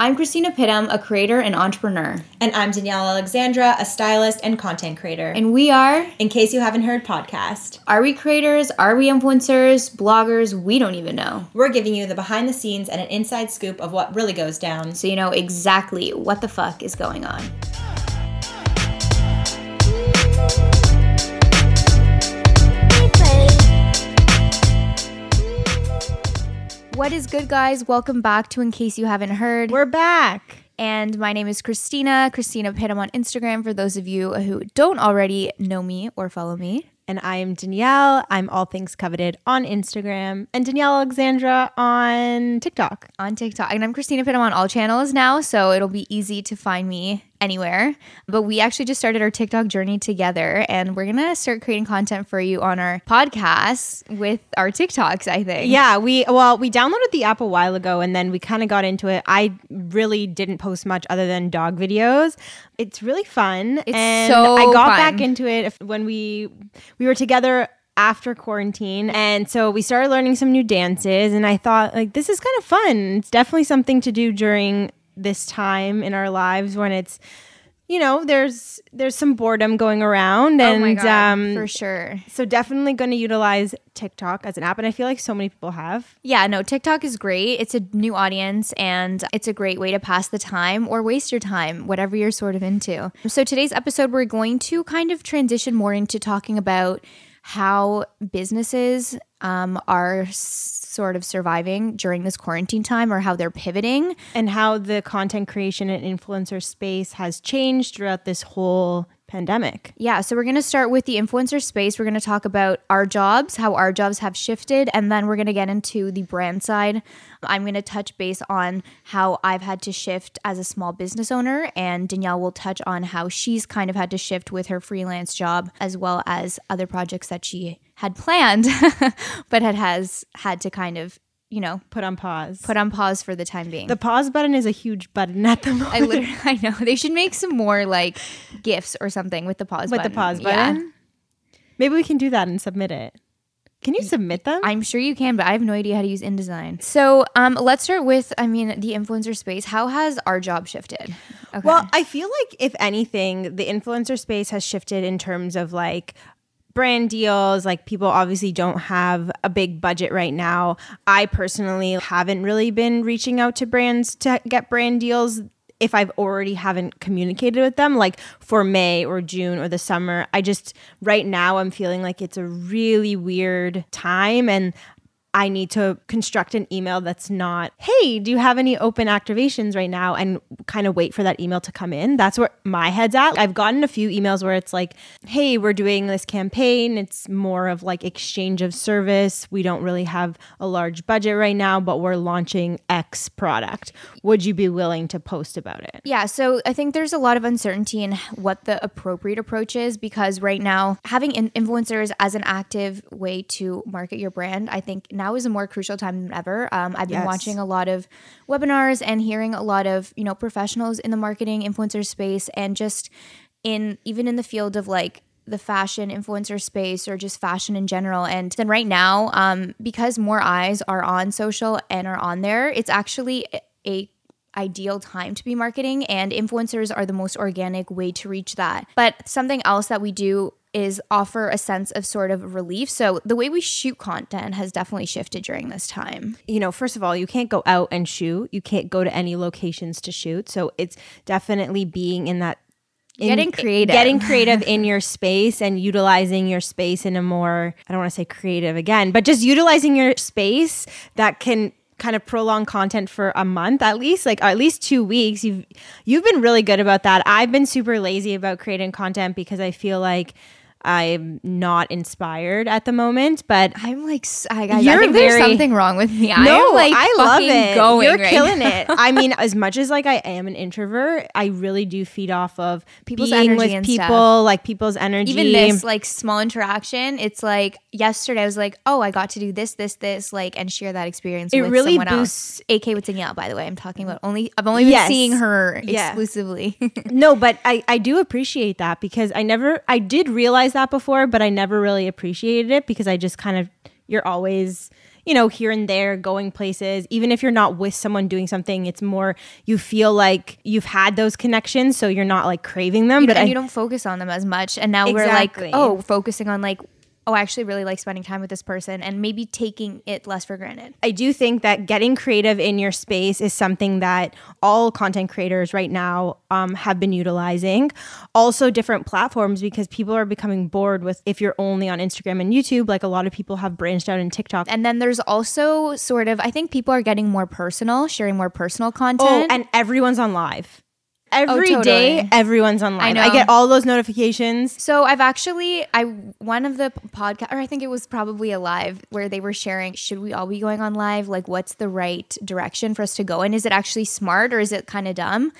I'm Christina Pittum, a creator and entrepreneur. And I'm Danielle Alexandra, a stylist and content creator. And we are, in case you haven't heard, podcast. Are we creators? Are we influencers? Bloggers? We don't even know. We're giving you the behind the scenes and an inside scoop of what really goes down. So you know exactly what the fuck is going on. What is good, guys? Welcome back to In Case You Haven't Heard. We're back. And my name is Christina, Christina Pittum on Instagram for those of you who don't already know me or follow me. And I am Danielle. I'm All Things Coveted on Instagram and Danielle Alexandra on TikTok. On TikTok. And I'm Christina Pittum on all channels now, so it'll be easy to find me anywhere. But we actually just started our TikTok journey together and we're going to start creating content for you on our podcast with our TikToks, I think. Yeah, we well, we downloaded the app a while ago and then we kind of got into it. I really didn't post much other than dog videos. It's really fun. It's and so I got fun. back into it when we we were together after quarantine and so we started learning some new dances and I thought like this is kind of fun. It's definitely something to do during this time in our lives when it's you know there's there's some boredom going around and oh God, um for sure. so definitely going to utilize TikTok as an app and I feel like so many people have Yeah, no, TikTok is great. It's a new audience and it's a great way to pass the time or waste your time, whatever you're sort of into. So today's episode, we're going to kind of transition more into talking about how businesses um, are s- sort of surviving during this quarantine time or how they're pivoting. and how the content creation and influencer space has changed throughout this whole pandemic. Yeah, so we're going to start with the influencer space. We're going to talk about our jobs, how our jobs have shifted, and then we're going to get into the brand side. I'm going to touch base on how I've had to shift as a small business owner, and Danielle will touch on how she's kind of had to shift with her freelance job as well as other projects that she had planned but had has had to kind of, you know, Put on pause. put on pause for the time being. the pause button is a huge button at the moment. I literally, I know they should make some more like gifts or something with the pause with button. the pause Yeah. button. Maybe we can do that and submit it. Can you submit them? I'm sure you can, but I have no idea how to use InDesign. So um, let's start with, I mean, the influencer space. How has our job shifted? Okay. Well, I feel like if anything, the influencer space has shifted in terms of like brand deals. Like people obviously don't have a big budget right now. I personally haven't really been reaching out to brands to get brand deals if I've already haven't communicated with them like for May or June or the summer. I just right now I'm feeling like it's a really weird time and I need to construct an email that's not, hey, do you have any open activations right now? And kind of wait for that email to come in. That's where my head's at. I've gotten a few emails where it's like, hey, we're doing this campaign. It's more of like exchange of service. We don't really have a large budget right now, but we're launching X product. Would you be willing to post about it? yeah, so I think there's a lot of uncertainty in what the appropriate approach is because right now, having in- influencers as an active way to market your brand, I think now is a more crucial time than ever. Um, I've been Yes. watching a lot of webinars and hearing a lot of you know professionals in the marketing influencer space and just in even in the field of like the fashion influencer space or just fashion in general and then right now um, because more eyes are on social and are on there it's actually a- a ideal time to be marketing and influencers are the most organic way to reach that but something else that we do is offer a sense of sort of relief so the way we shoot content has definitely shifted during this time you know, first of all, you can't go out and shoot. You can't go to any locations to shoot. So it's definitely being in that in- Getting creative. getting creative in your space and utilizing your space in a more I don't want to say creative again, but just utilizing your space that can kind of prolong content for a month at least, like at least two weeks. You've you've been really good about that. I've been super lazy about creating content because I feel like I'm not inspired at the moment, but I'm like, I, I, I You're think there's something wrong with me. no, I'm like I love it. Going You're right killing now. it. I mean, as much as like I am an introvert, I really do feed off of People's being energy with and people, stuff. like people's energy. Even this like small interaction, it's like yesterday I was like, oh, I got to do this, this, this, like, and share that experience. It with really someone boosts- else. AK with Danielle, by the way, I'm talking about only. I've only been Yes. seeing her Yeah. exclusively. No, but I, I do appreciate that because I never I did realize that before, but I never really appreciated it because I just kind of you're always you know here and there going places even if you're not with someone doing something it's more you feel like you've had those connections so you're not like craving them You but and I, you don't focus on them as much. And now Exactly. we're like, oh, focusing on like, oh, I actually really like spending time with this person and maybe taking it less for granted. I do think that getting creative in your space is something that all content creators right now um, have been utilizing. Also, different platforms because people are becoming bored with if you're only on Instagram and YouTube. Like a lot of people have branched out in TikTok. And then there's also sort of, I think people are getting more personal, sharing more personal content. Oh, content. and everyone's on live. Oh, Every day, totally. everyone's online. I, know. I get all those notifications. So I've actually I one of the podcast or I think it was probably a live where they were sharing should we all be going on live like what's the right direction for us to go in is it actually smart or is it kind of dumb?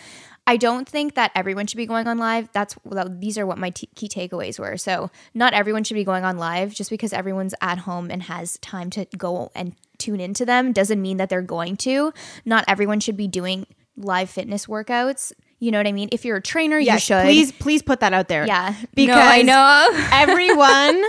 I don't think that everyone should be going on live. That's well, these are what my t- key takeaways were. So not everyone should be going on live just because everyone's at home and has time to go and tune into them doesn't mean that they're going to. Not everyone should be doing live fitness workouts. You know what I mean? If you're a trainer, you should. please, please put that out there. Yeah. because No, I know. everyone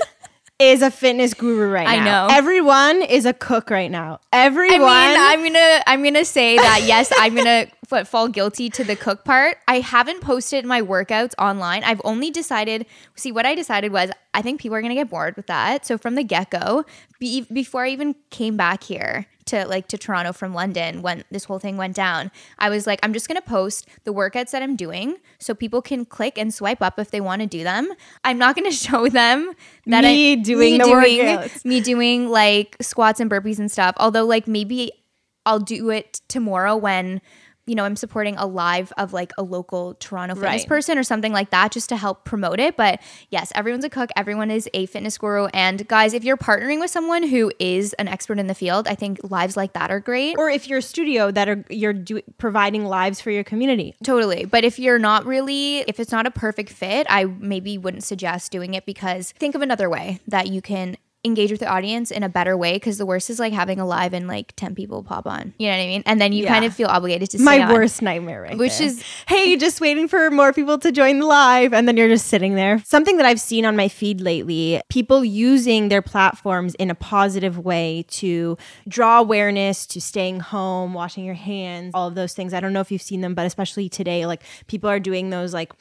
is a fitness guru right I now. I know. Everyone is a cook right now. Everyone. I mean, I'm gonna I'm gonna say that yes, I'm gonna f- fall guilty to the cook part. I haven't posted my workouts online. I've only decided. See, what I decided was I think people are gonna get bored with that. So from the get go, be, before I even came back here to like to Toronto from London when this whole thing went down, I was like, I'm just gonna post the workouts that I'm doing so people can click and swipe up if they want to do them. I'm not gonna show them that Me I, doing the workouts. me doing like squats and burpees and stuff. Although like maybe I'll do it tomorrow when you know I'm supporting a live of like a local Toronto fitness Right. person or something like that just to help promote it. But yes, everyone's a cook, everyone is a fitness guru and guys, if you're partnering with someone who is an expert in the field, I think lives like that are great. or if you're a studio that are you're do, providing lives for your community. Totally. But if you're not really, if it's not a perfect fit, I maybe wouldn't suggest doing it because think of another way that you can engage with the audience in a better way because the worst is like having a live and like 10 people pop on. You know what I mean? And then you Yeah. kind of feel obligated to My on. worst nightmare, right? Which there. is- hey, just waiting for more people to join the live, and then you're just sitting there. Something that I've seen on my feed lately: people using their platforms in a positive way to draw awareness to staying home, washing your hands, all of those things. I don't know if you've seen them, but especially today, like people are doing those like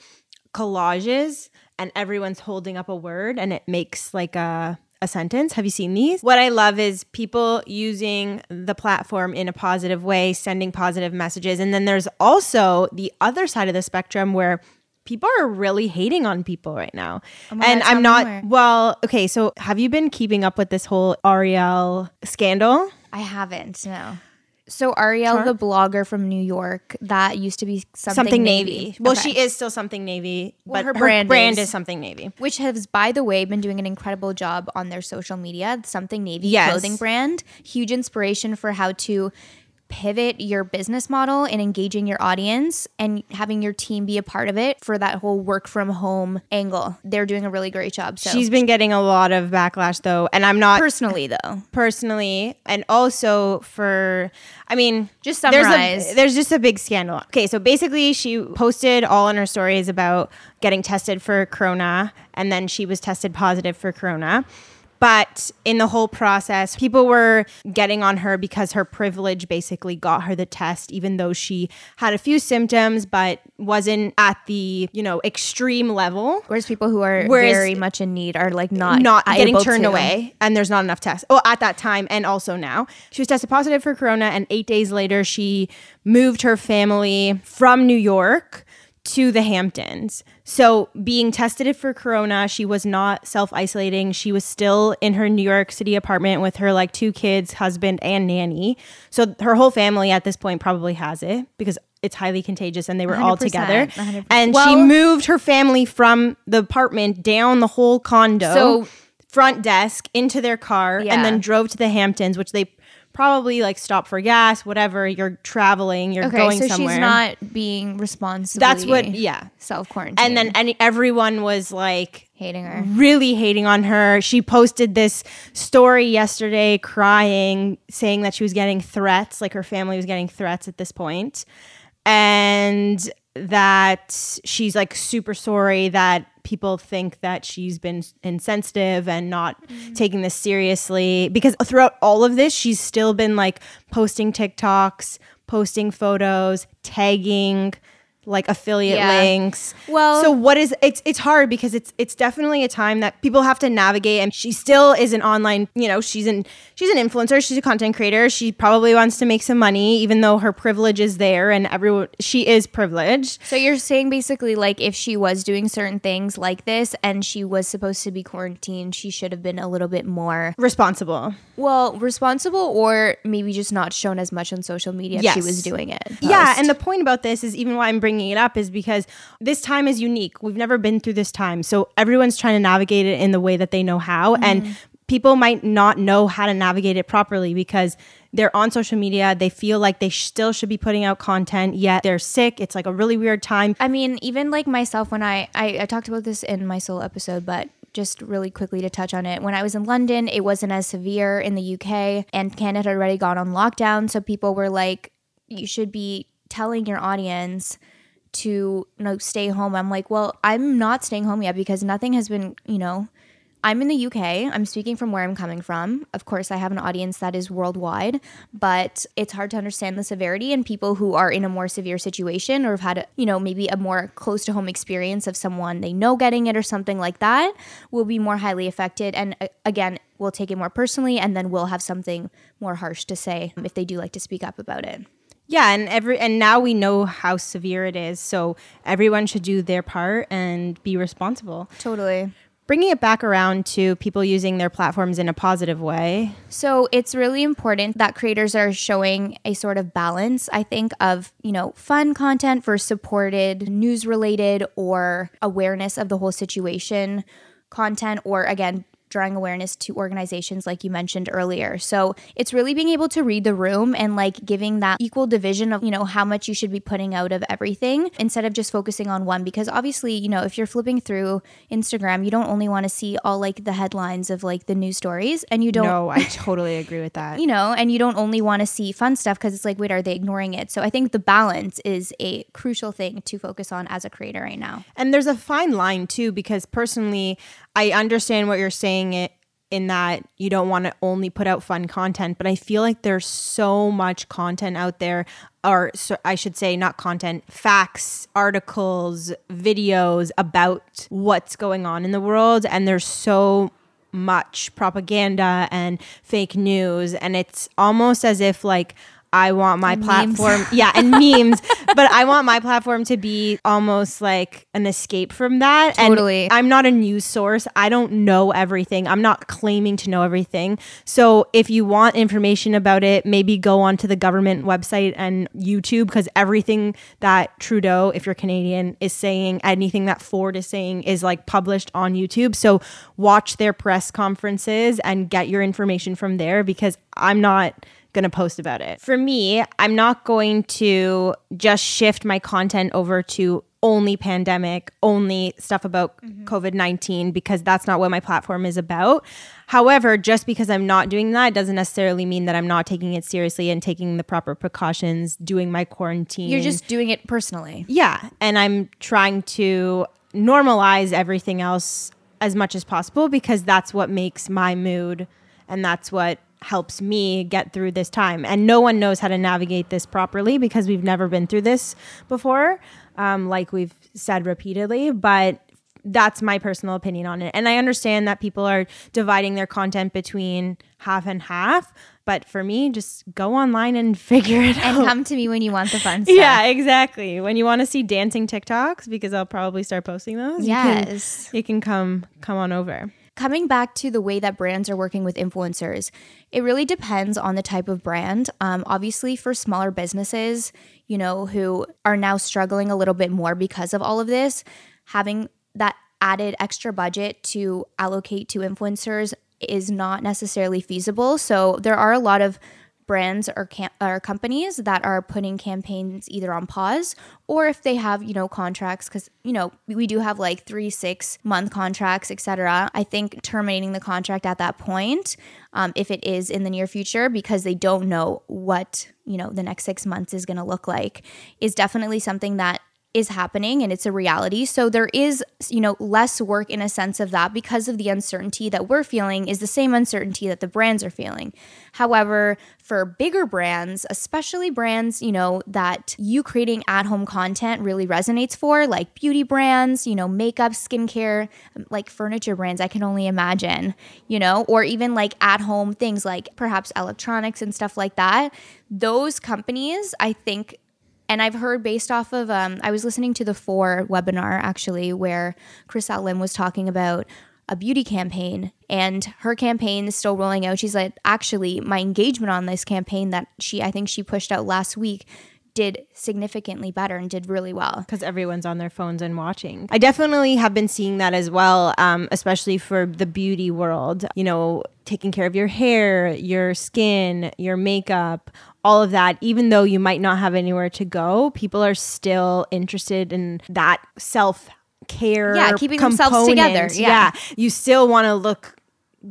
collages, and everyone's holding up a word, and it makes like a a sentence. Have you seen these? What I love is people using the platform in a positive way, sending positive messages. And then there's also the other side of the spectrum where people are really hating on people right now. my and God, I'm not, more. well, okay, so have you been keeping up with this whole Arielle scandal? I haven't, no. So Arielle, the blogger from New York, that used to be something, Something, Navy. Navy. Well, Okay. she is still something Navy, Well, but her her brand brand, is- is something Navy. which has, by the way, been doing an incredible job on their social media. Something Navy Yes. clothing brand, huge inspiration for how to pivot your business model and engaging your audience and having your team be a part of it for that whole work from home angle. They're doing a really great job. So She's been getting a lot of backlash though, and I'm not personally though, personally and also for i mean Just there's a- summarize. there's, just a big scandal okay so basically she posted all on her stories about getting tested for corona and then she was tested positive for corona but in the whole process people were getting on her because her privilege basically got her the test even though she had a few symptoms but wasn't at the you know extreme level whereas people who are Whereas- very much in need are like not not getting turned to. away and there's not enough tests. Oh, at that time and also now. She was tested positive for corona and 8 days later she moved her family from New York to the Hamptons. So, being tested for corona, she was not self isolating. She was still in her New York City apartment with her like two kids, husband, and nanny. So, her whole family at this point probably has it because it's highly contagious and they were all 100%, together. 100%. And she moved her family from the apartment down the whole condo, So- front desk into their car, Yeah. and then drove to the Hamptons, which they probably like stop for gas, whatever. You're traveling, you're Okay, going so somewhere. she's not being responsible. That's what, yeah. Self quarantine. And then everyone was like hating her. really hating on her. She posted this story yesterday crying, saying that she was getting threats, like her family was getting threats at this point, and that she's like super sorry that people think that she's been insensitive and not taking this seriously because throughout all of this she's still been like posting TikToks, posting photos, tagging like affiliate Yeah. links. Well- so what is it's it's hard because it's it's definitely a time that people have to navigate and she still is an online you know she's an she's an influencer she's a content creator she probably wants to make some money even though her privilege is there and everyone she is privileged So you're saying basically like if she was doing certain things like this and she was supposed to be quarantined, she should have been a little bit more responsible well responsible or maybe just not shown as much on social media if she was doing it. Yeah, and the point about this is even why I'm bringing it up is because this time is unique. We've never been through this time. So everyone's trying to navigate it in the way that they know how mm-hmm. and people might not know how to navigate it properly because they're on social media, they feel like they sh- still should be putting out content, yet they're sick. It's like a really weird time. I mean, even like myself, when I, I I talked about this in my solo episode, but just really quickly to touch on it, when I was in London, it wasn't as severe in the UK, and Canada had already gone on lockdown, so people were like, "You should be telling your audience." To you know stay home i'm like well i'm not staying home yet because nothing has been you know I'm in the UK. I'm speaking from where I'm coming from. Of course, I have an audience that is worldwide, but it's hard to understand the severity and people who are in a more severe situation or have had, you know, maybe a more close to home experience of someone they know getting it or something like that will be more highly affected. And uh, again, we'll take it more personally and then we'll have something more harsh to say if they do like to speak up about it. Yeah, and every and now we know how severe it is. So everyone should do their part and be responsible. Totally. Bringing it back around to people using their platforms in a positive way. So it's really important that creators are showing a sort of balance, I think, of, you know, fun content for supported, news related, or awareness of the whole situation content, or again, drawing awareness to organizations like you mentioned earlier. So it's really being able to read the room and like giving that equal division of, you know, how much you should be putting out of everything instead of just focusing on one. Because obviously, you know, if you're flipping through Instagram, you don't only want to see all like the headlines of like the news stories and you don't No, I totally agree with that. you know, and you don't only want to see fun stuff because it's like, wait, are they ignoring it? So I think the balance is a crucial thing to focus on as a creator right now. And there's a fine line too, because personally, I understand what you're saying it in that you don't want to only put out fun content, but I feel like there's so much content out there, or so I should say, not content, facts, articles, videos about what's going on in the world, and there's so much propaganda and fake news, and it's almost as if like I want my memes. platform, yeah, and memes, but I want my platform to be almost like an escape from that. Totally. And I'm not a news source. I don't know everything. I'm not claiming to know everything. So if you want information about it, maybe go onto the government website and YouTube because everything that Trudeau, if you're Canadian, is saying, anything that Ford is saying is like published on YouTube. So watch their press conferences and get your information from there because I'm not going to post about it. For me, I'm not going to just shift my content over to only pandemic, only stuff about mm-hmm. COVID 19, because that's not what my platform is about. However, just because I'm not doing that doesn't necessarily mean that I'm not taking it seriously and taking the proper precautions, doing my quarantine. You're just doing it personally. Yeah. And I'm trying to normalize everything else as much as possible because that's what makes my mood and that's what helps me get through this time. And no one knows how to navigate this properly because we've never been through this before, um, like we've said repeatedly. But that's my personal opinion on it. And I understand that people are dividing their content between half and half. But for me, just go online and figure it And out. And come to me when you want the fun stuff. yeah, exactly. When you want to see dancing TikToks, because I'll probably start posting those. you can- Yes. you can come come on over. Coming back to the way that brands are working with influencers, it really depends on the type of brand. Um, obviously, for smaller businesses, you know, who are now struggling a little bit more because of all of this, having that added extra budget to allocate to influencers is not necessarily feasible. So there are a lot of brands or, cam- or companies that are putting campaigns either on pause or if they have you know contracts because you know we do have like three six month contracts etc i think terminating the contract at that point um, if it is in the near future because they don't know what you know the next six months is going to look like is definitely something that is happening and it's a reality. So there is, you know, less work in a sense of that because of the uncertainty that we're feeling is the same uncertainty that the brands are feeling. However, for bigger brands, especially brands, you know, that you creating at-home content really resonates for, like beauty brands, you know, makeup, skincare, like furniture brands, I can only imagine, you know, or even like at-home things like perhaps electronics and stuff like that. Those companies, I think and I've heard based off of, um, I was listening to the Fohr webinar actually, where Chriselle Lim was talking about a beauty campaign and her campaign is still rolling out. She's like, actually, my engagement on this campaign that she, I think she pushed out last week did significantly better and did really well. because everyone's on their phones and watching. I definitely have been seeing that as well, um, especially for the beauty world. You know, taking care of your hair, your skin, your makeup, all of that. Even though you might not have anywhere to go, people are still interested in that self care. Yeah, keeping themselves together, yeah. you still want to look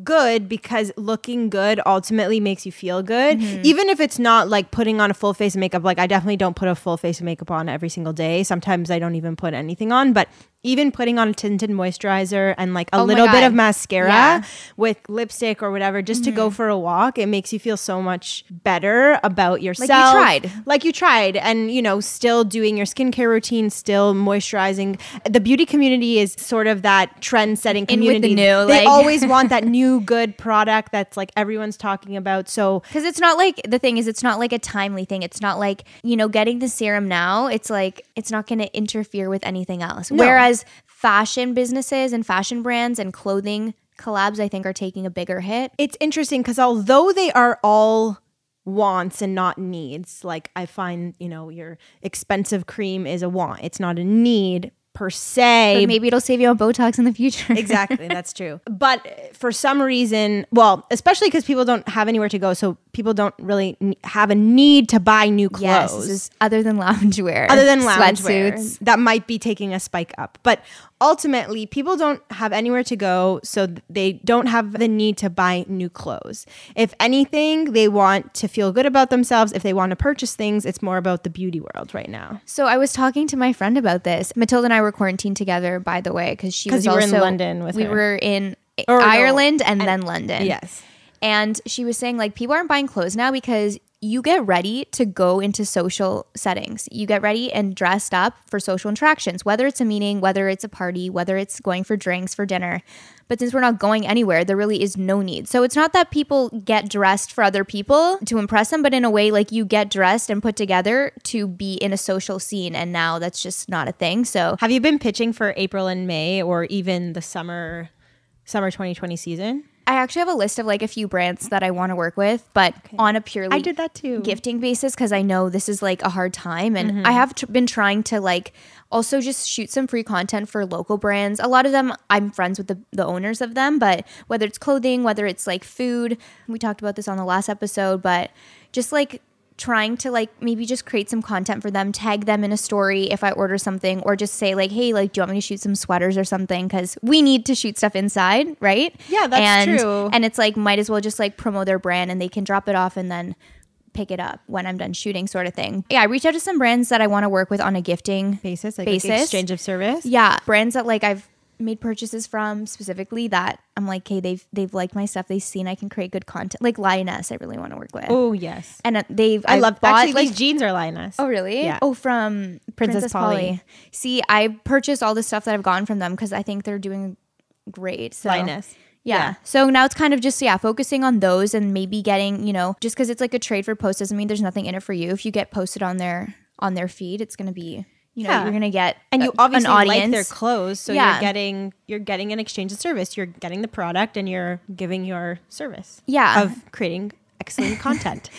good because looking good ultimately makes you feel good Mm-hmm. even if it's not like putting on a full face of makeup like i definitely don't put a full face of makeup on every single day sometimes i don't even put anything on but even putting on a tinted moisturizer and like a Oh little bit of mascara Yeah. with lipstick or whatever just to go mm-hmm. for a walk it makes you feel so much better about yourself. tried. like you tried. And you know still doing your skincare routine still moisturizing. The beauty community is sort of that trend setting In with the community. new, they like- always want that new good product that's like everyone's talking about. So Because it's not like the thing is, it's not like a timely thing. It's not like, you know, getting the serum now, it's like, it's not going to interfere with anything else. Whereas fashion businesses and fashion brands and clothing collabs, I think, are taking a bigger hit. it's interesting because although they are all wants and not needs like i find you know your expensive cream is a want it's not a need per se But maybe it'll save you on Botox in the future. exactly that's true but for some reason well especially because people don't have anywhere to go so people don't really have a need to buy new clothes yes, other than loungewear. other than loungewear sweatsuits. that might be taking a spike up but ultimately people don't have anywhere to go so they don't have the need to buy new clothes if anything they want to feel good about themselves if they want to purchase things it's more about the beauty world right now So I was talking to my friend about this. Matilda and I were quarantined together, by the way, because she was you were in London with we her. were in Or no, Ireland and, then London. yes And she was saying like people aren't buying clothes now because you get ready to go into social settings. You get ready and dressed up for social interactions, whether it's a meeting, whether it's a party, whether it's going for drinks for dinner. But since we're not going anywhere, there really is no need. So it's not that people get dressed for other people to impress them, but in a way, like you get dressed and put together to be in a social scene. And now that's just not a thing. So have you been pitching for april and may or even the summer summer 2020 season I actually have a list of like a few brands that I want to work with, but on a purely I did that too. gifting basis because I know this is like a hard time, and Mm-hmm. I have tr- been trying to like also just shoot some free content for local brands. A lot of them I'm friends with the the owners of them, but whether it's clothing, whether it's like food, we talked about this on the last episode, but just like trying to like maybe just create some content for them tag them in a story if i order something or just say like hey like do you want me to shoot some sweaters or something? Because we need to shoot stuff inside right? Yeah, that's and, true. and it's like might as well just like promote their brand and they can drop it off and then pick it up when i'm done shooting sort of thing. Yeah i reach out to some brands that i want to work with on a gifting basis like, basis. exchange of service? Yeah brands that like i've made purchases from specifically that I'm like, hey, they've they've liked my stuff. They've seen I can create good content. Like Lioness, I really want to work with. Oh yes, and uh, they've I I've love bought actually like these jeans are Lioness. Oh, really? Yeah. Oh, from Princess Princess, Polly. Polly. See, I purchased all the stuff that I've gotten from them because I think they're doing great. So. Lioness. Yeah. Yeah. So now it's kind of just yeah, focusing on those and maybe getting, you know, just because it's like a trade for post doesn't mean there's nothing in it for you. If you get posted on their on their feed, it's gonna be, you know, Yeah. you're gonna get and you obviously an audience. like their clothes, so Yeah. you're getting you're getting an exchange of service. You're getting the product, and you're giving your service. Yeah. of creating excellent content,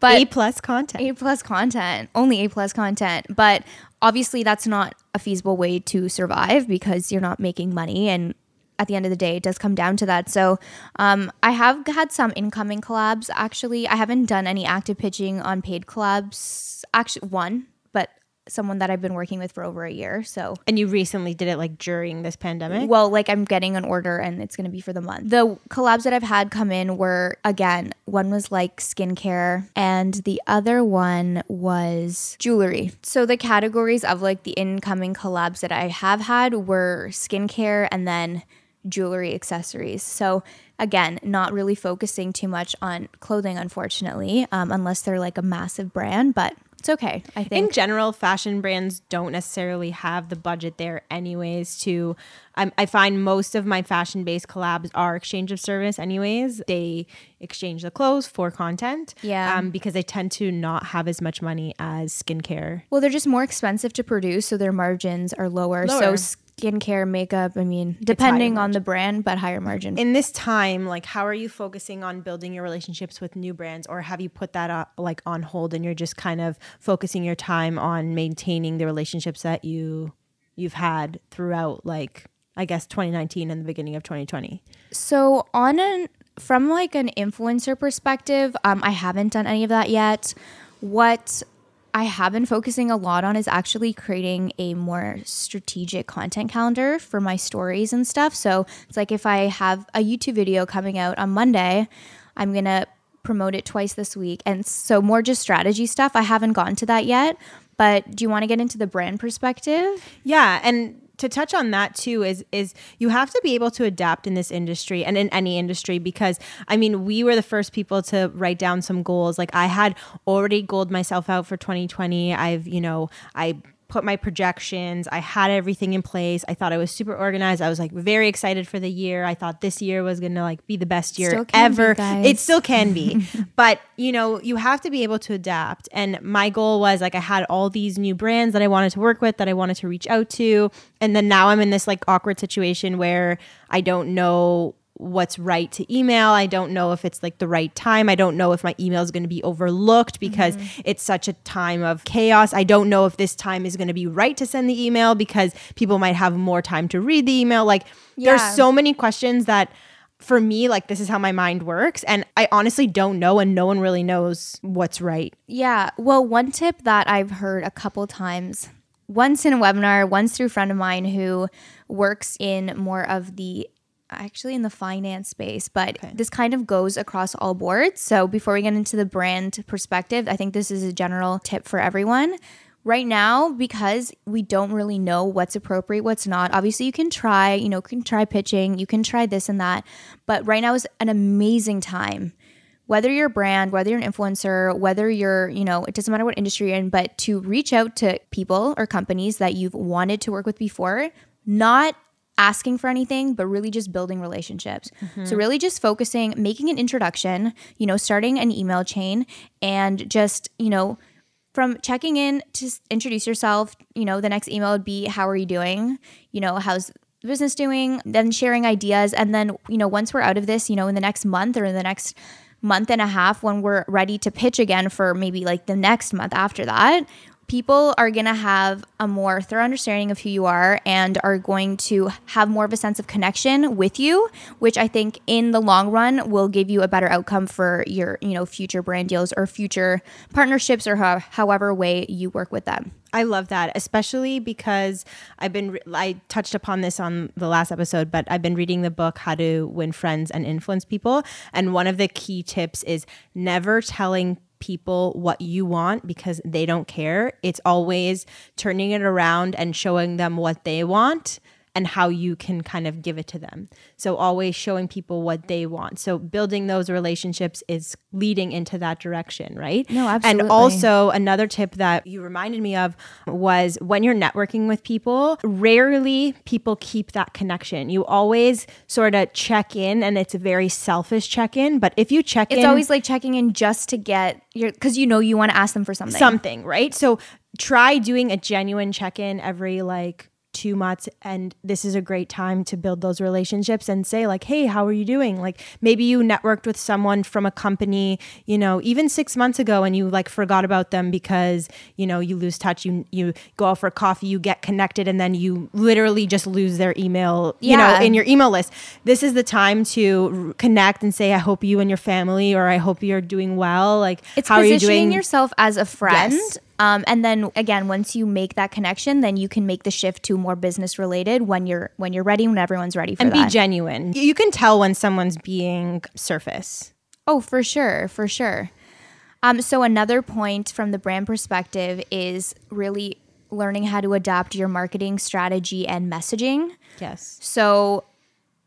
But- A plus content. A plus content, only A plus content. But obviously, that's not a feasible way to survive because you're not making money. And at the end of the day, it does come down to that. So um, I have had some incoming collabs. Actually, I haven't done any active pitching on paid collabs. Actually, one, someone that I've been working with for over a year. So and you recently did it like during this pandemic. well, like I'm getting an order and it's going to be for the month. The collabs that I've had come in were again, one was like skincare and the other one was jewelry. So the categories of like the incoming collabs that I have had were skincare and then jewelry accessories. So again, not really focusing too much on clothing, unfortunately, um, unless they're like a massive brand, but it's okay. I think. in general, fashion brands don't necessarily have the budget there, anyways. To um, I find most of my fashion based collabs are exchange of service, anyways. They exchange the clothes for content, Yeah. um, because they tend to not have as much money as skincare. Well, they're just more expensive to produce, so their margins are lower. Lower. So skincare, makeup, I mean, depending on the brand, but higher margin. In this time, like, how are you focusing on building your relationships with new brands, or have you put that uh, like on hold and you're just kind of focusing your time on maintaining the relationships that you you've had throughout, like, I guess 2019 and the beginning of 2020? so on an from like an influencer perspective, um, I haven't done any of that yet. What I have been focusing a lot on is actually creating a more strategic content calendar for my stories and stuff. So it's like if I have a YouTube video coming out on Monday, I'm gonna promote it twice this week. And so more just strategy stuff. I haven't gotten to that yet. But do you want to get into the brand perspective? Yeah, and to touch on that too is is you have to be able to adapt in this industry and in any industry because I mean we were the first people to write down some goals. Like I had already goaled myself out for 2020. I've you know I put my projections. I had everything in place. I thought I was super organized. I was like very excited for the year. I thought this year was going to like be the best year be, ever. guys. It still can be. but, you know, you have to be able to adapt. And my goal was like I had all these new brands that I wanted to work with, that I wanted to reach out to. And then now I'm in this like awkward situation where I don't know what's right to email. I don't know if it's like the right time. I don't know if my email is going to be overlooked because mm-hmm. it's such a time of chaos. I don't know if this time is going to be right to send the email because people might have more time to read the email. Like Yeah. there's so many questions that for me like this is how my mind works and I honestly don't know and no one really knows what's right. Yeah. Well, one tip that I've heard a couple times, once in a webinar, once through a friend of mine who works in more of the actually in the finance space, but this kind of goes across all boards. So before we get into the brand perspective, I think this is a general tip for everyone. Right now, because we don't really know what's appropriate, what's not. Obviously, you can try, you know, can try pitching, you can try this and that. But right now is an amazing time whether you're a brand, whether you're an influencer, whether you're, you know, it doesn't matter what industry you're in, but to reach out to people or companies that you've wanted to work with before, not asking for anything, but really just building relationships. So, mm-hmm. really just focusing, making an introduction, you know, starting an email chain and just, you know, from checking in to introduce yourself, you know, the next email would be, How are you doing? You know, how's business doing? Then sharing ideas. And then, you know, once we're out of this, you know, in the next month or in the next month and a half, when we're ready to pitch again for maybe like the next month after that, people are going to have a more thorough understanding of who you are and are going to have more of a sense of connection with you which i think in the long run will give you a better outcome for your you know future brand deals or future partnerships or how, however way you work with them I love that, especially because I've been, re- I touched upon this on the last episode, but I've been reading the book, How to Win Friends and Influence People. And one of the key tips is never telling people what you want because they don't care. It's always turning it around and showing them what they want and how you can kind of give it to them. So always showing people what they want. So building those relationships is leading into that direction, right? No, absolutely. And also another tip that you reminded me of was when you're networking with people, rarely people keep that connection. You always sort of check in and it's a very selfish check-in, but if you check It's in always like checking in just to get your because you know you want to ask them for something. something, right? So try doing a genuine check-in every like two months and this is a great time to build those relationships and say like hey how are you doing like maybe you networked with someone from a company you know even six months ago and you like forgot about them because you know you lose touch you you go out for coffee you get connected and then you literally just lose their email you Yeah. know in your email list this is the time to r- connect and say i hope you and your family or i hope you're doing well like It's how are you positioning doing yourself as a friend. Yes. Um, and then again, once you make that connection, then you can make the shift to more business related when you're when you're ready, when everyone's ready for and that. be genuine. You can tell when someone's being surface. Oh, for sure, for sure. Um, so another point from the brand perspective is really learning how to adapt your marketing strategy and messaging. Yes. So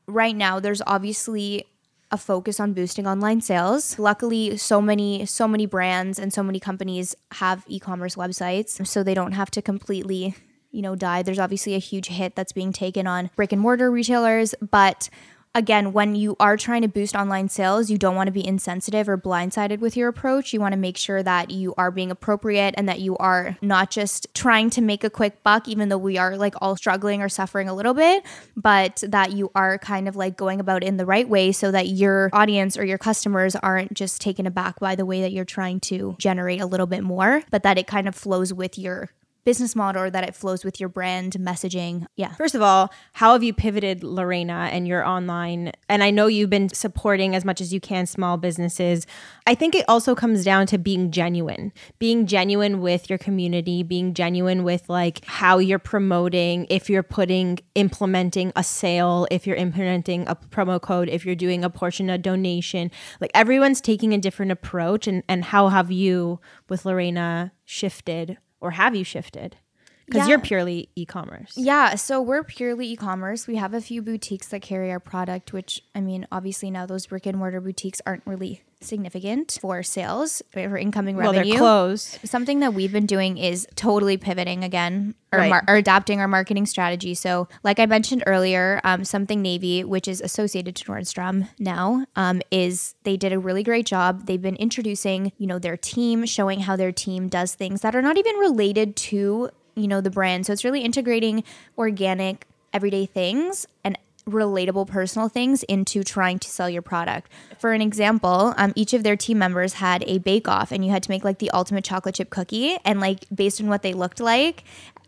right now there's obviously a focus on boosting online sales. Luckily, so many so many brands and so many companies have e-commerce websites, so they don't have to completely, you know, die. There's obviously a huge hit that's being taken on brick and mortar retailers, but again, when you are trying to boost online sales, you don't want to be insensitive or blindsided with your approach. You want to make sure that you are being appropriate and that you are not just trying to make a quick buck, even though we are like all struggling or suffering a little bit, but that you are kind of like going about in the right way so that your audience or your customers aren't just taken aback by the way that you're trying to generate a little bit more, but that it kind of flows with your business model or that it flows with your brand messaging. Yeah. First of all, how have you pivoted, Lorena, and your online? And I know you've been supporting as much as you can small businesses. I think it also comes down to being genuine, being genuine with your community, being genuine with like how you're promoting, if you're putting, implementing a sale, if you're implementing a promo code, if you're doing a portion of donation. Like everyone's taking a different approach. And, and how have you, with Lorena, shifted or have you shifted? Because Yeah. you're purely e commerce. Yeah, so we're purely e-commerce. We have a few boutiques that carry our product, which I mean, obviously now those brick and mortar boutiques aren't really significant for sales for incoming Well, revenue. they're closed. Something that we've been doing is totally pivoting again or, Right. mar- or adapting our marketing strategy. So, like I mentioned earlier, um, Something Navy, which is associated to Nordstrom now, um, is they did a really great job. They've been introducing, you know, their team, showing how their team does things that are not even related to, you know, the brand. So it's really integrating organic, everyday things and relatable personal things into trying to sell your product. For an example, um, each of their team members had a bake off and you had to make like the ultimate chocolate chip cookie. And like based on what they looked like,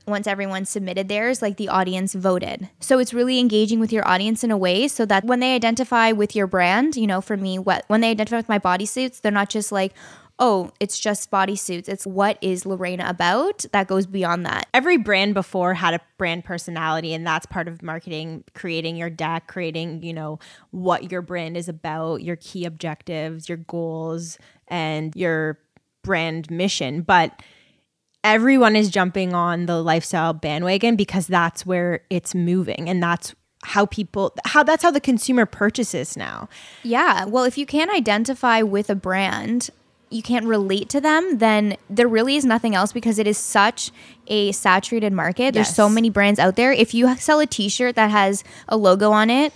once everyone submitted theirs, like the audience voted. So it's really engaging with your audience in a way so that when they identify with your brand, you know, for me, what when they identify with my bodysuits, they're not just like, oh, it's just bodysuits. It's what is Lorena about that goes beyond that. every brand before had a brand personality and that's part of marketing creating your deck creating you know what your brand is about your key objectives your goals and your brand mission but everyone is jumping on the lifestyle bandwagon because that's where it's moving and that's how people how that's how the consumer purchases now Yeah. Well, if you can't identify with a brand, you can't relate to them, then there really is nothing else because it is such a saturated market. There's so many brands out there. If you sell a t shirt that has a logo on it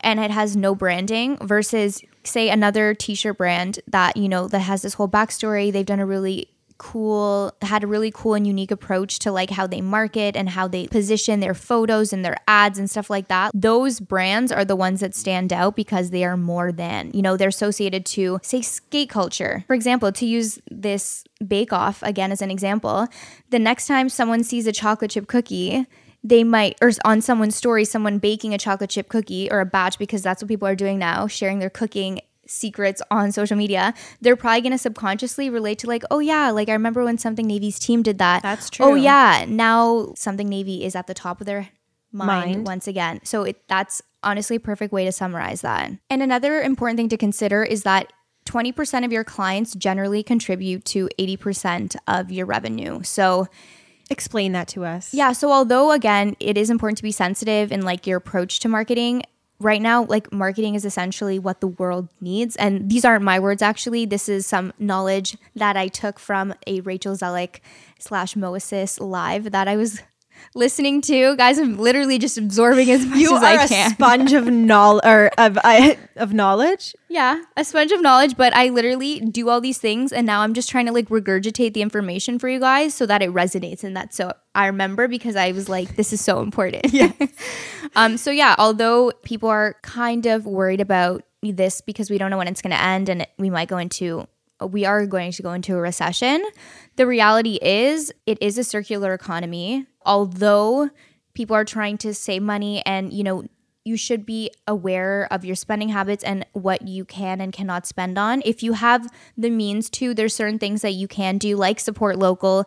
and it has no branding versus, say, another t shirt brand that, you know, that has this whole backstory, they've done a really cool had a really cool and unique approach to like how they market and how they position their photos and their ads and stuff like that. Those brands are the ones that stand out because they are more than you know they're associated to say skate culture. For example to use this bake off again as an example the next time someone sees a chocolate chip cookie they might or on someone's story someone baking a chocolate chip cookie or a batch because that's what people are doing now sharing their cooking secrets on social media, they're probably going to subconsciously relate to like, oh yeah, like I remember when Something Navy's team did that. That's oh, true. Oh yeah, now Something Navy is at the top of their mind, Mind. once again. So it that's honestly a perfect way to summarize that. And another important thing to consider is that 20% of your clients generally contribute to 80% of your revenue. So Explain that to us. Yeah. So although again, it is important to be sensitive in like your approach to marketing. Right now, like marketing is essentially what the world needs. And these aren't my words, actually. This is some knowledge that I took from a Rachel Zellick slash Moasis live that I was listening to. Guys, I'm literally just absorbing as much You as are I a can. sponge of knowledge or of uh, of knowledge. Yeah, a sponge of knowledge, but I literally do all these things and now I'm just trying to like regurgitate the information for you guys so that it resonates and that so I remember because I was like this is so important. Yeah. um so yeah, although people are kind of worried about this because we don't know when it's going to end and we might go into we are going to go into a recession. The reality is it is a circular economy. Although people are trying to save money and you know you should be aware of your spending habits and what you can and cannot spend on. If you have the means to, there's certain things that you can do, like support local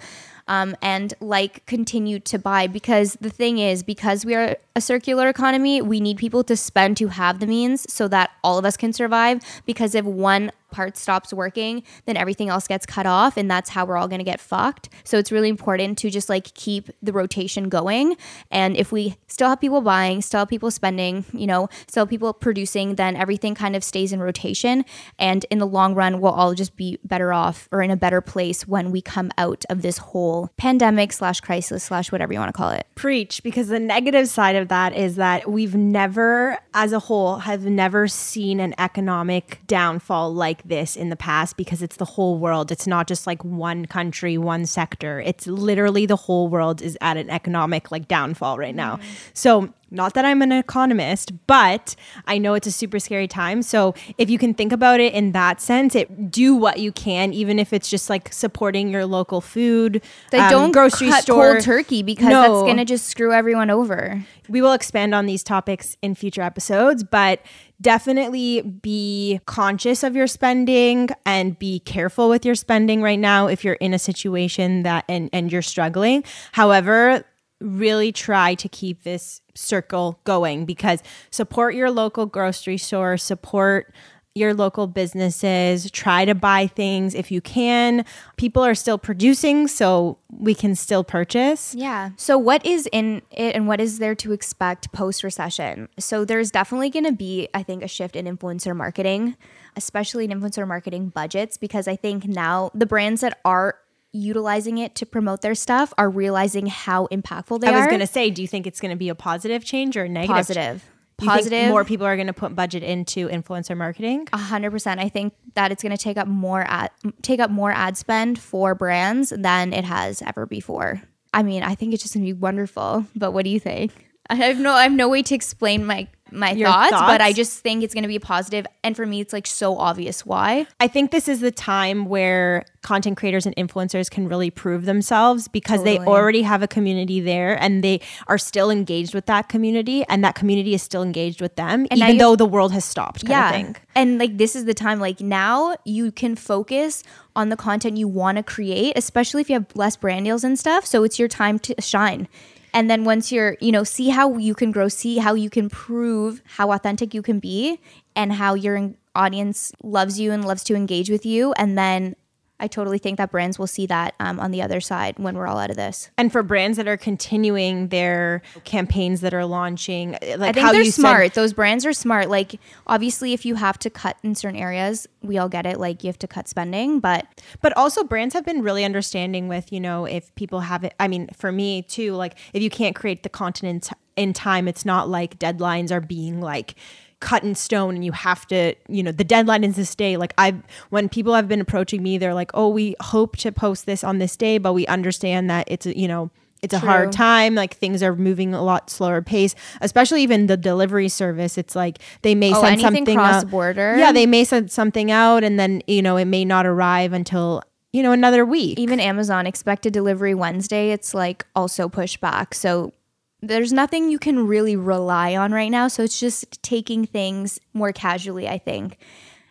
um, and like continue to buy. Because the thing is, because we are a circular economy, we need people to spend to have the means so that all of us can survive. Because if one part stops working, then everything else gets cut off, and that's how we're all going to get fucked. So it's really important to just like keep the rotation going. And if we still have people buying, still have people spending, you know, still people producing, then everything kind of stays in rotation. And in the long run, we'll all just be better off or in a better place when we come out of this whole pandemic slash crisis slash whatever you want to call it. Preach, because the negative side of that is that we've never, as a whole, have never seen an economic downfall like this in the past because it's the whole world. It's not just like one country, one sector. It's literally the whole world is at an economic like downfall right now. Mm. So not that I'm an economist, but I know it's a super scary time. So if you can think about it in that sense, it do what you can, even if it's just like supporting your local food. Like, um, don't grocery cut store cold turkey because No. that's going to just screw everyone over. we will expand on these topics in future episodes, but definitely be conscious of your spending and be careful with your spending right now if you're in a situation that and, and you're struggling. However, really try to keep this circle going because support your local grocery store, support your local businesses, try to buy things if you can. People are still producing, so we can still purchase. Yeah. So, what is in it and what is there to expect post recession? So, there's definitely going to be, I think, a shift in influencer marketing, especially in influencer marketing budgets, because I think now the brands that are utilizing it to promote their stuff are realizing how impactful they are. I was going to say, do you think it's going to be a positive change or a negative? positive. You Positive. more people are going to put budget into influencer marketing. A hundred percent. I think that it's going to take up more ad take up more ad spend for brands than it has ever before. I mean, I think it's just going to be wonderful. But what do you think? I have no I have no way to explain my my Your thoughts, but I just think it's going to be positive. And for me, it's like so obvious why. I think this is the time where content creators and influencers can really prove themselves because they already have a community there and they are still engaged with that community and that community is still engaged with them And even though the world has stopped kind yeah. of thing. And like this is the time like now you can focus on the content you want to create, especially if you have less brand deals and stuff. So it's your time to shine. And then once you're, you know, see how you can grow, see how you can prove how authentic you can be and how your audience loves you and loves to engage with you. And then I totally think that brands will see that um, on the other side when we're all out of this. And for brands that are continuing their campaigns that are launching, like I think they're you said- smart. Those brands are smart. Like obviously, if you have to cut in certain areas, we all get it. Like you have to cut spending, but But also, brands have been really understanding with, you know, if people have it. I mean, for me too, like if you can't create the content in, in time, it's not like deadlines are being like cut in stone and you have to, you know, the deadline is this day. Like I've, when people have been approaching me, they're like, oh, we hope to post this on this day, but we understand that it's, a, you know, it's a hard time. Like things are moving a lot slower pace, especially even the delivery service. It's like they may Oh, send something out- cross-border? Yeah, they may send something out and then, you know, it may not arrive until, you know, another week. even Amazon expected delivery Wednesday. It's like also pushed back. So there's nothing you can really rely on right now. So it's just taking things more casually, I think.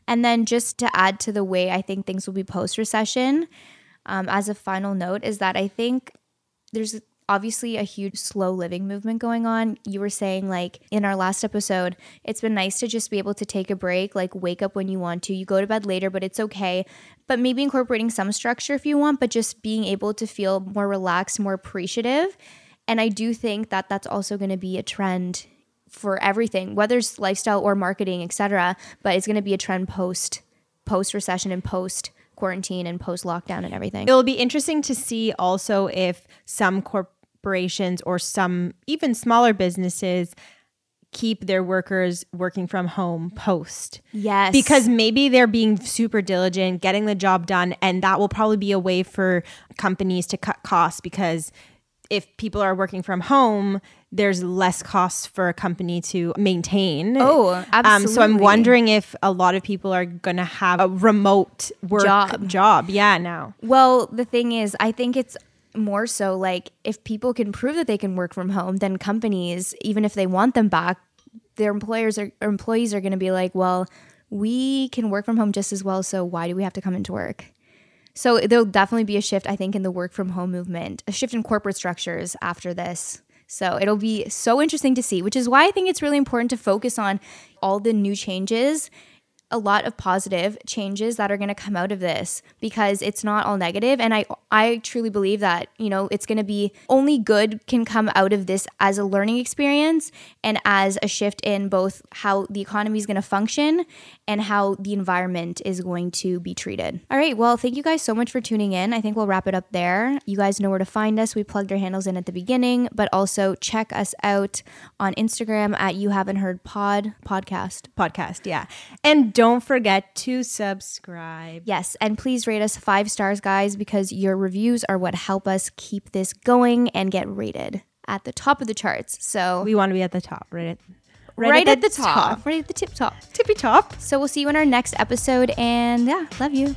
And then just to add to the way I think things will be post recession, um, as a final note, is that I think there's obviously a huge slow living movement going on. You were saying, like, in our last episode, it's been nice to just be able to take a break, like, wake up when you want to. You go to bed later, but it's okay. But maybe incorporating some structure if you want, but just being able to feel more relaxed, more appreciative. And I do think that that's also going to be a trend for everything, whether it's lifestyle or marketing, etc. But it's going to be a trend post post recession and post quarantine and post lockdown and everything. It'll be interesting to see also if some corporations or some even smaller businesses keep their workers working from home post. Yes. Because maybe they're being super diligent, getting the job done, and that will probably be a way for companies to cut costs because if people are working from home, there's less costs for a company to maintain. Oh, absolutely. Um, so I'm wondering if a lot of people are going to have a remote work Job. job. Yeah, now. Well, the thing is, I think it's more so like if people can prove that they can work from home, then companies, even if they want them back, their employers or, or employees are going to be like, well, we can work from home just as well. So why do we have to come into work? So there'll definitely be a shift, I think, in the work from home movement, a shift in corporate structures after this. So it'll be so interesting to see, which is why I think it's really important to focus on all the new changes a lot of positive changes that are going to come out of this because it's not all negative and I I truly believe that, you know, it's going to be only good can come out of this as a learning experience and as a shift in both how the economy is going to function and how the environment is going to be treated. All right, well, thank you guys so much for tuning in. I think we'll wrap it up there. You guys know where to find us. We plugged our handles in at the beginning, but also check us out on Instagram at you haven't heard pod podcast. Podcast, yeah. And don't forget to subscribe. Yes, and please rate us five stars, guys, because your reviews are what help us keep this going and get rated at the top of the charts. So We want to be at the top, right? At, right, at, the, top, right at the tip top. Tippy top. So we'll see you in our next episode, and yeah, love you.